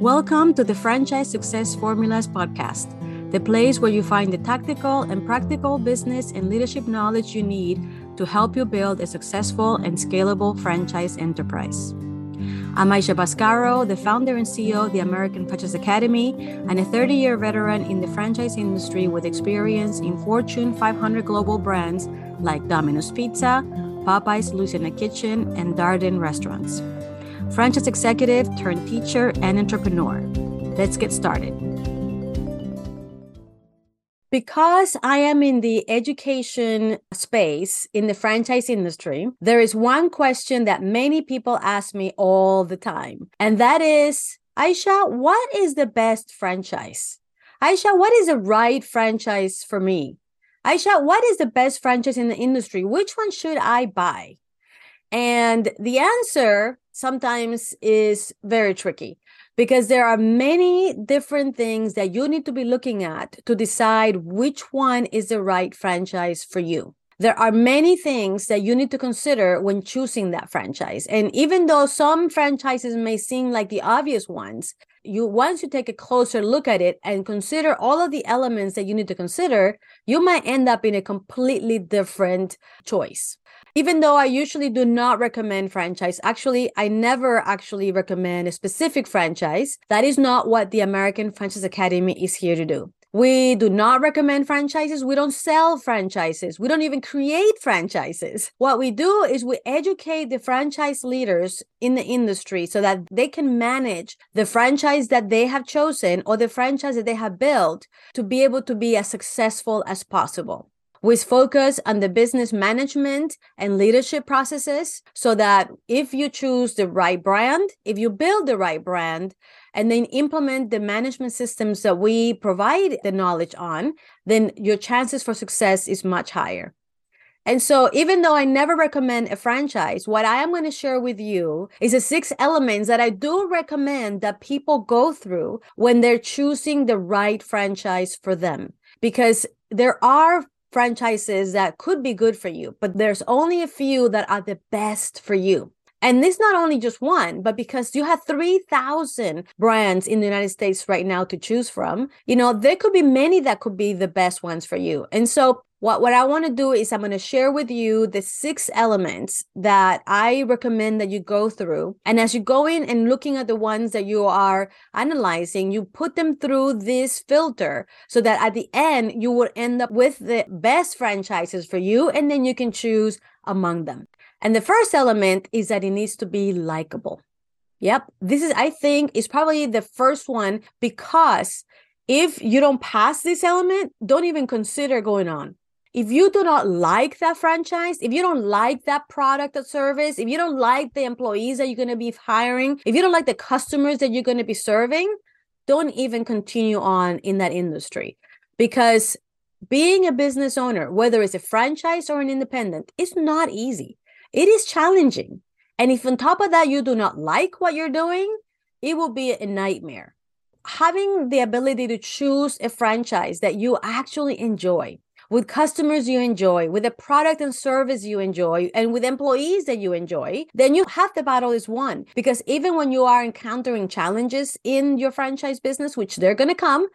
Welcome to the Franchise Success Formulas podcast, the place where you find the tactical and practical business and leadership knowledge you need to help you build a successful and scalable franchise enterprise. I'm Aicha Bascaro, the founder and CEO of the American Franchise Academy, and a 30 year veteran in the franchise industry with experience in Fortune 500 global brands like Domino's Pizza, Popeyes Louisiana Kitchen, and Darden Restaurants franchise executive turned teacher and entrepreneur. Let's get started. Because I am in the education space in the franchise industry, there is one question that many people ask me all the time. And that is, Aicha, what is the best franchise? Aicha, what is the right franchise for me? Aicha, what is the best franchise in the industry? Which one should I buy? And the answer sometimes is very tricky because there are many different things that you need to be looking at to decide which one is the right franchise for you. There are many things that you need to consider when choosing that franchise. And even though some franchises may seem like the obvious ones, you once you take a closer look at it and consider all of the elements that you need to consider, you might end up in a completely different choice even though I usually do not recommend franchise, actually, I never actually recommend a specific franchise. That is not what the American Franchise Academy is here to do. We do not recommend franchises. We don't sell franchises. We don't even create franchises. What we do is we educate the franchise leaders in the industry so that they can manage the franchise that they have chosen or the franchise that they have built to be able to be as successful as possible with focus on the business management and leadership processes so that if you choose the right brand, if you build the right brand, and then implement the management systems that we provide the knowledge on, then your chances for success is much higher. And so, even though I never recommend a franchise, what I am going to share with you is the six elements that I do recommend that people go through when they're choosing the right franchise for them. Because there are franchises that could be good for you, but there's only a few that are the best for you. And this not only just one, but because you have 3,000 brands in the United States right now to choose from, you know, there could be many that could be the best ones for you. And so what, what I want to do is I'm going to share with you the six elements that I recommend that you go through. And as you go in and looking at the ones that you are analyzing, you put them through this filter so that at the end, you will end up with the best franchises for you. And then you can choose among them. And the first element is that it needs to be likable. Yep. This is, I think, is probably the first one because if you don't pass this element, don't even consider going on if you do not like that franchise, if you don't like that product or service, if you don't like the employees that you're going to be hiring, if you don't like the customers that you're going to be serving, don't even continue on in that industry because being a business owner, whether it's a franchise or an independent, is not easy. It is challenging. And if on top of that, you do not like what you're doing, it will be a nightmare. Having the ability to choose a franchise that you actually enjoy, with customers you enjoy, with a product and service you enjoy, and with employees that you enjoy, then you have the battle is won. Because even when you are encountering challenges in your franchise business, which they're going to come,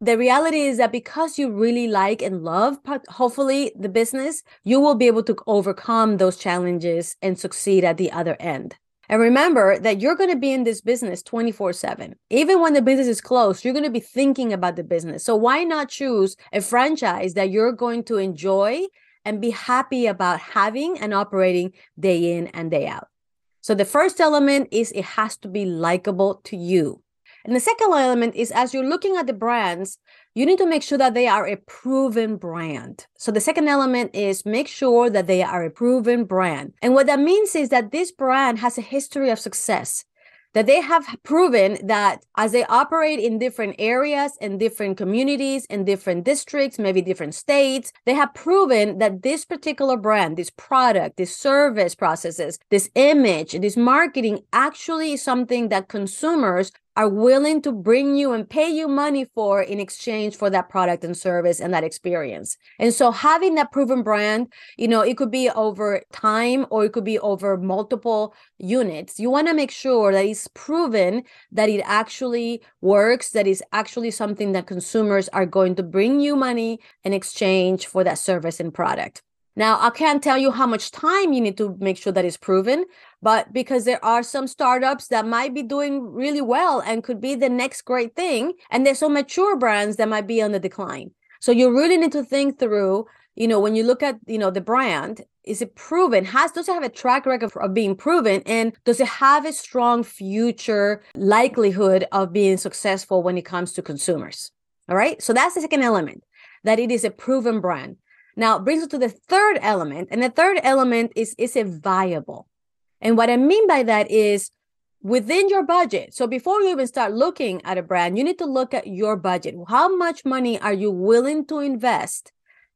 the reality is that because you really like and love hopefully the business you will be able to overcome those challenges and succeed at the other end and remember that you're going to be in this business 24 7. Even when the business is closed, you're going to be thinking about the business. So why not choose a franchise that you're going to enjoy and be happy about having and operating day in and day out? So the first element is it has to be likable to you. And the second element is as you're looking at the brands, you need to make sure that they are a proven brand. So the second element is make sure that they are a proven brand. And what that means is that this brand has a history of success that they have proven that as they operate in different areas and different communities and different districts, maybe different states, they have proven that this particular brand, this product, this service processes, this image, this marketing actually is something that consumers are willing to bring you and pay you money for in exchange for that product and service and that experience. And so having that proven brand, you know, it could be over time or it could be over multiple units. You want to make sure that it's proven that it actually works, that is actually something that consumers are going to bring you money in exchange for that service and product. Now, I can't tell you how much time you need to make sure that is proven, but because there are some startups that might be doing really well and could be the next great thing, and there's some mature brands that might be on the decline. So you really need to think through, you know, when you look at, you know, the brand, is it proven? Has does it have a track record of being proven? And does it have a strong future likelihood of being successful when it comes to consumers? All right. So that's the second element that it is a proven brand. Now brings us to the third element, and the third element is is it viable? And what I mean by that is within your budget. So before you even start looking at a brand, you need to look at your budget. How much money are you willing to invest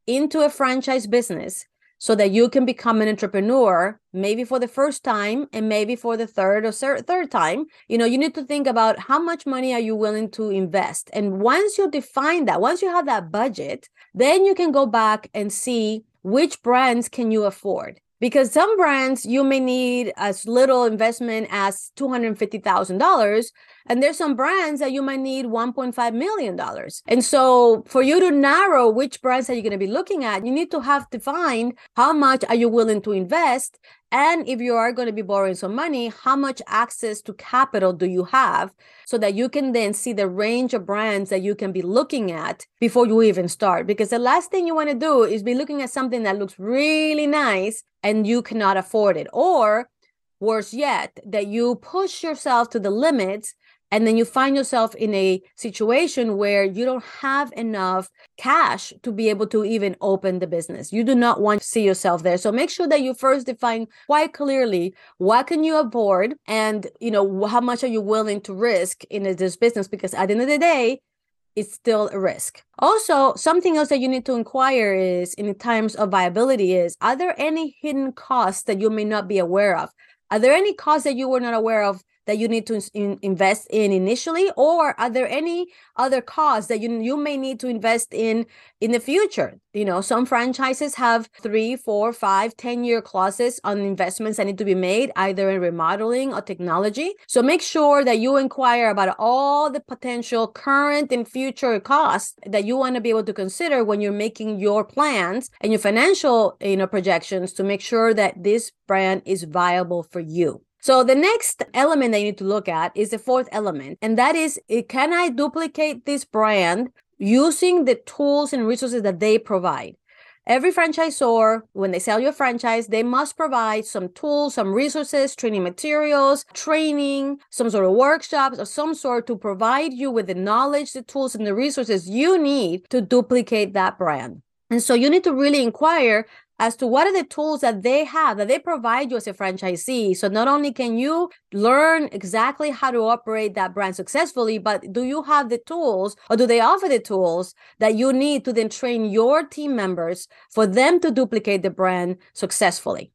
into a franchise business so that you can become an entrepreneur maybe for the first time and maybe for the third or third time. You know you need to think about how much money are you willing to invest. And once you define that once you have that budget then you can go back and see which brands can you afford because some brands you may need as little investment as $250,000 and there's some brands that you might need $1.5 million. And so for you to narrow which brands are you going to be looking at, you need to have defined how much are you willing to invest and if you are going to be borrowing some money, how much access to capital do you have so that you can then see the range of brands that you can be looking at before you even start? Because the last thing you want to do is be looking at something that looks really nice and you cannot afford it. Or worse yet, that you push yourself to the limits and then you find yourself in a situation where you don't have enough cash to be able to even open the business you do not want to see yourself there so make sure that you first define quite clearly what can you afford and you know how much are you willing to risk in this business because at the end of the day it's still a risk. Also, something else that you need to inquire is in terms of viability is are there any hidden costs that you may not be aware of? Are there any costs that you were not aware of that you need to in, invest in initially or are there any other costs that you you may need to invest in in the future? You know some franchises have three four five ten year clauses on investments that need to be made either in remodeling or technology. So make sure that you inquire about all the potential current and future costs that you want to be able to consider when you're making your plans and your financial you know projections to make sure that this brand is viable for you so the next element that you need to look at is the fourth element, and that is, eh, can I duplicate this brand using the tools and resources that they provide? Every franchisor, when they sell you a franchise, they must provide some tools, some resources, training materials, training, some sort of workshops of some sort to provide you with the knowledge, the tools, and the resources you need to duplicate that brand. And so you need to really inquire as to what are the tools that they have that they provide you as a franchisee. So not only can you learn exactly how to operate that brand successfully, but do you have the tools or do they offer the tools that you need to then train your team members for them to duplicate the brand successfully?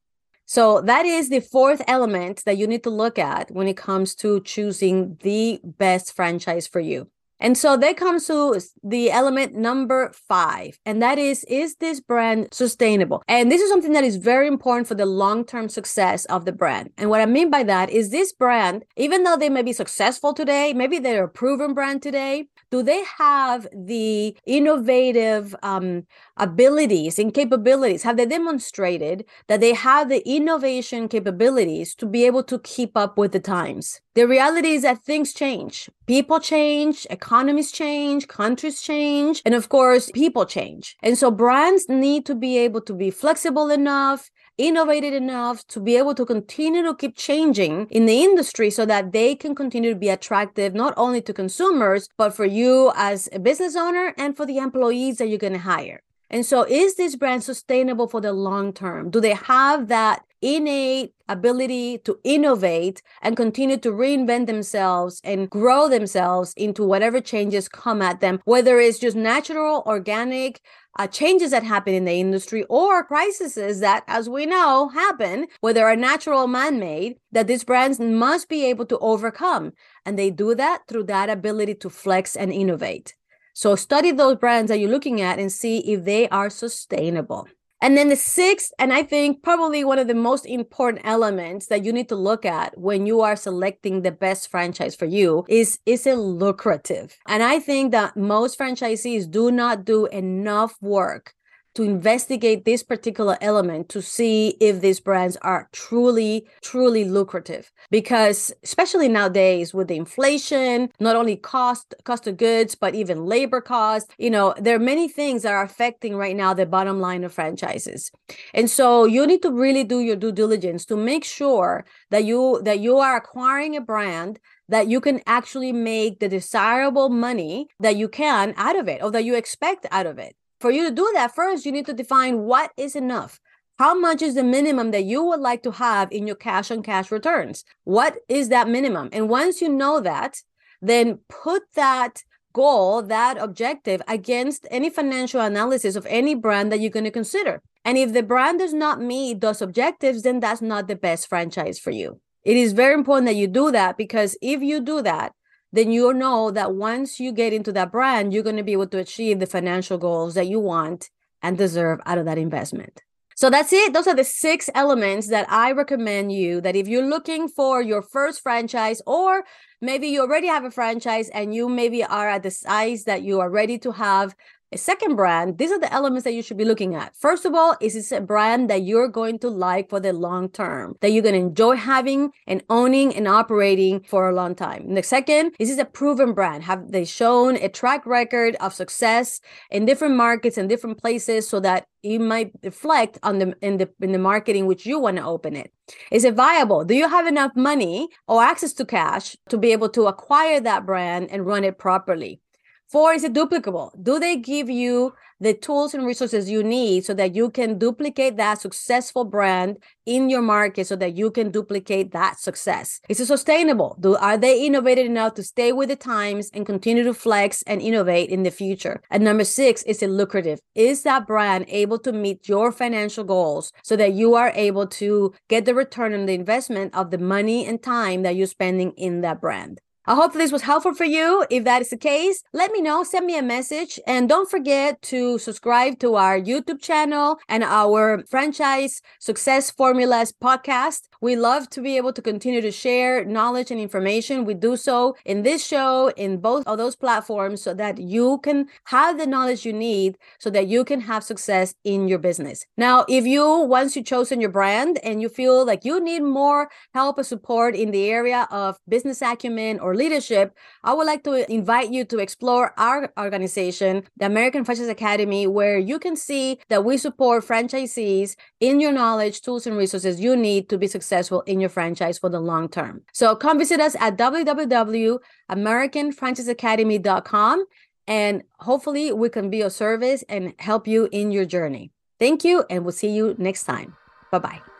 So that is the fourth element that you need to look at when it comes to choosing the best franchise for you. And so that comes to the element number five, and that is Is this brand sustainable? And this is something that is very important for the long term success of the brand. And what I mean by that is this brand, even though they may be successful today, maybe they're a proven brand today, do they have the innovative um, abilities and capabilities? Have they demonstrated that they have the innovation capabilities to be able to keep up with the times? The reality is that things change. People change, economies change, countries change, and of course, people change. And so brands need to be able to be flexible enough innovative enough to be able to continue to keep changing in the industry so that they can continue to be attractive not only to consumers but for you as a business owner and for the employees that you're going to hire and so, is this brand sustainable for the long term? Do they have that innate ability to innovate and continue to reinvent themselves and grow themselves into whatever changes come at them, whether it's just natural, organic, uh, changes that happen in the industry or crises that, as we know, happen, whether are natural or man made, that these brands must be able to overcome. And they do that through that ability to flex and innovate. So study those brands that you're looking at and see if they are sustainable. And then the sixth, and I think probably one of the most important elements that you need to look at when you are selecting the best franchise for you is is it lucrative? And I think that most franchisees do not do enough work to investigate this particular element to see if these brands are truly, truly lucrative. Because especially nowadays with the inflation, not only cost, cost of goods, but even labor cost, you know, there are many things that are affecting right now the bottom line of franchises. And so you need to really do your due diligence to make sure that you that you are acquiring a brand that you can actually make the desirable money that you can out of it or that you expect out of it for you to do that, first, you need to define what is enough. How much is the minimum that you would like to have in your cash on cash returns? What is that minimum? And once you know that, then put that goal, that objective against any financial analysis of any brand that you're going to consider. And if the brand does not meet those objectives, then that's not the best franchise for you. It is very important that you do that because if you do that, then you know that once you get into that brand, you're going to be able to achieve the financial goals that you want and deserve out of that investment. So that's it. Those are the six elements that I recommend you that if you're looking for your first franchise, or maybe you already have a franchise and you maybe are at the size that you are ready to have a second brand, these are the elements that you should be looking at. First of all, is this a brand that you're going to like for the long term, that you're going to enjoy having and owning and operating for a long time? And the second, is this a proven brand? Have they shown a track record of success in different markets and different places so that it might reflect on the in the in the marketing which you want to open it? Is it viable? Do you have enough money or access to cash to be able to acquire that brand and run it properly? Four, is it duplicable? Do they give you the tools and resources you need so that you can duplicate that successful brand in your market so that you can duplicate that success? Is it sustainable? Do are they innovative enough to stay with the times and continue to flex and innovate in the future? And number six, is it lucrative? Is that brand able to meet your financial goals so that you are able to get the return on the investment of the money and time that you're spending in that brand? I hope this was helpful for you. If that is the case, let me know. Send me a message. And don't forget to subscribe to our YouTube channel and our franchise success formulas podcast. We love to be able to continue to share knowledge and information. We do so in this show, in both of those platforms, so that you can have the knowledge you need so that you can have success in your business. Now, if you, once you've chosen your brand and you feel like you need more help or support in the area of business acumen or leadership, I would like to invite you to explore our organization, the American Franchise Academy, where you can see that we support franchisees in your knowledge, tools, and resources you need to be successful in your franchise for the long term. So come visit us at www.americanfranchiseacademy.com and hopefully we can be of service and help you in your journey. Thank you, and we'll see you next time. Bye bye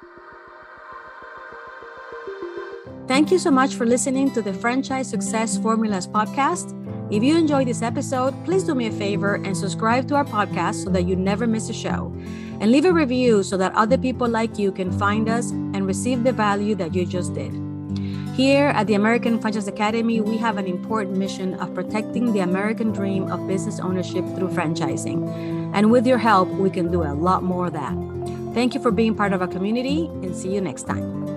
Thank you so much for listening to the Franchise Success Formulas podcast. If you enjoyed this episode, please do me a favor and subscribe to our podcast so that you never miss a show. And leave a review so that other people like you can find us and receive the value that you just did. Here at the American Franchise Academy, we have an important mission of protecting the American dream of business ownership through franchising. And with your help, we can do a lot more of that. Thank you for being part of our community and see you next time.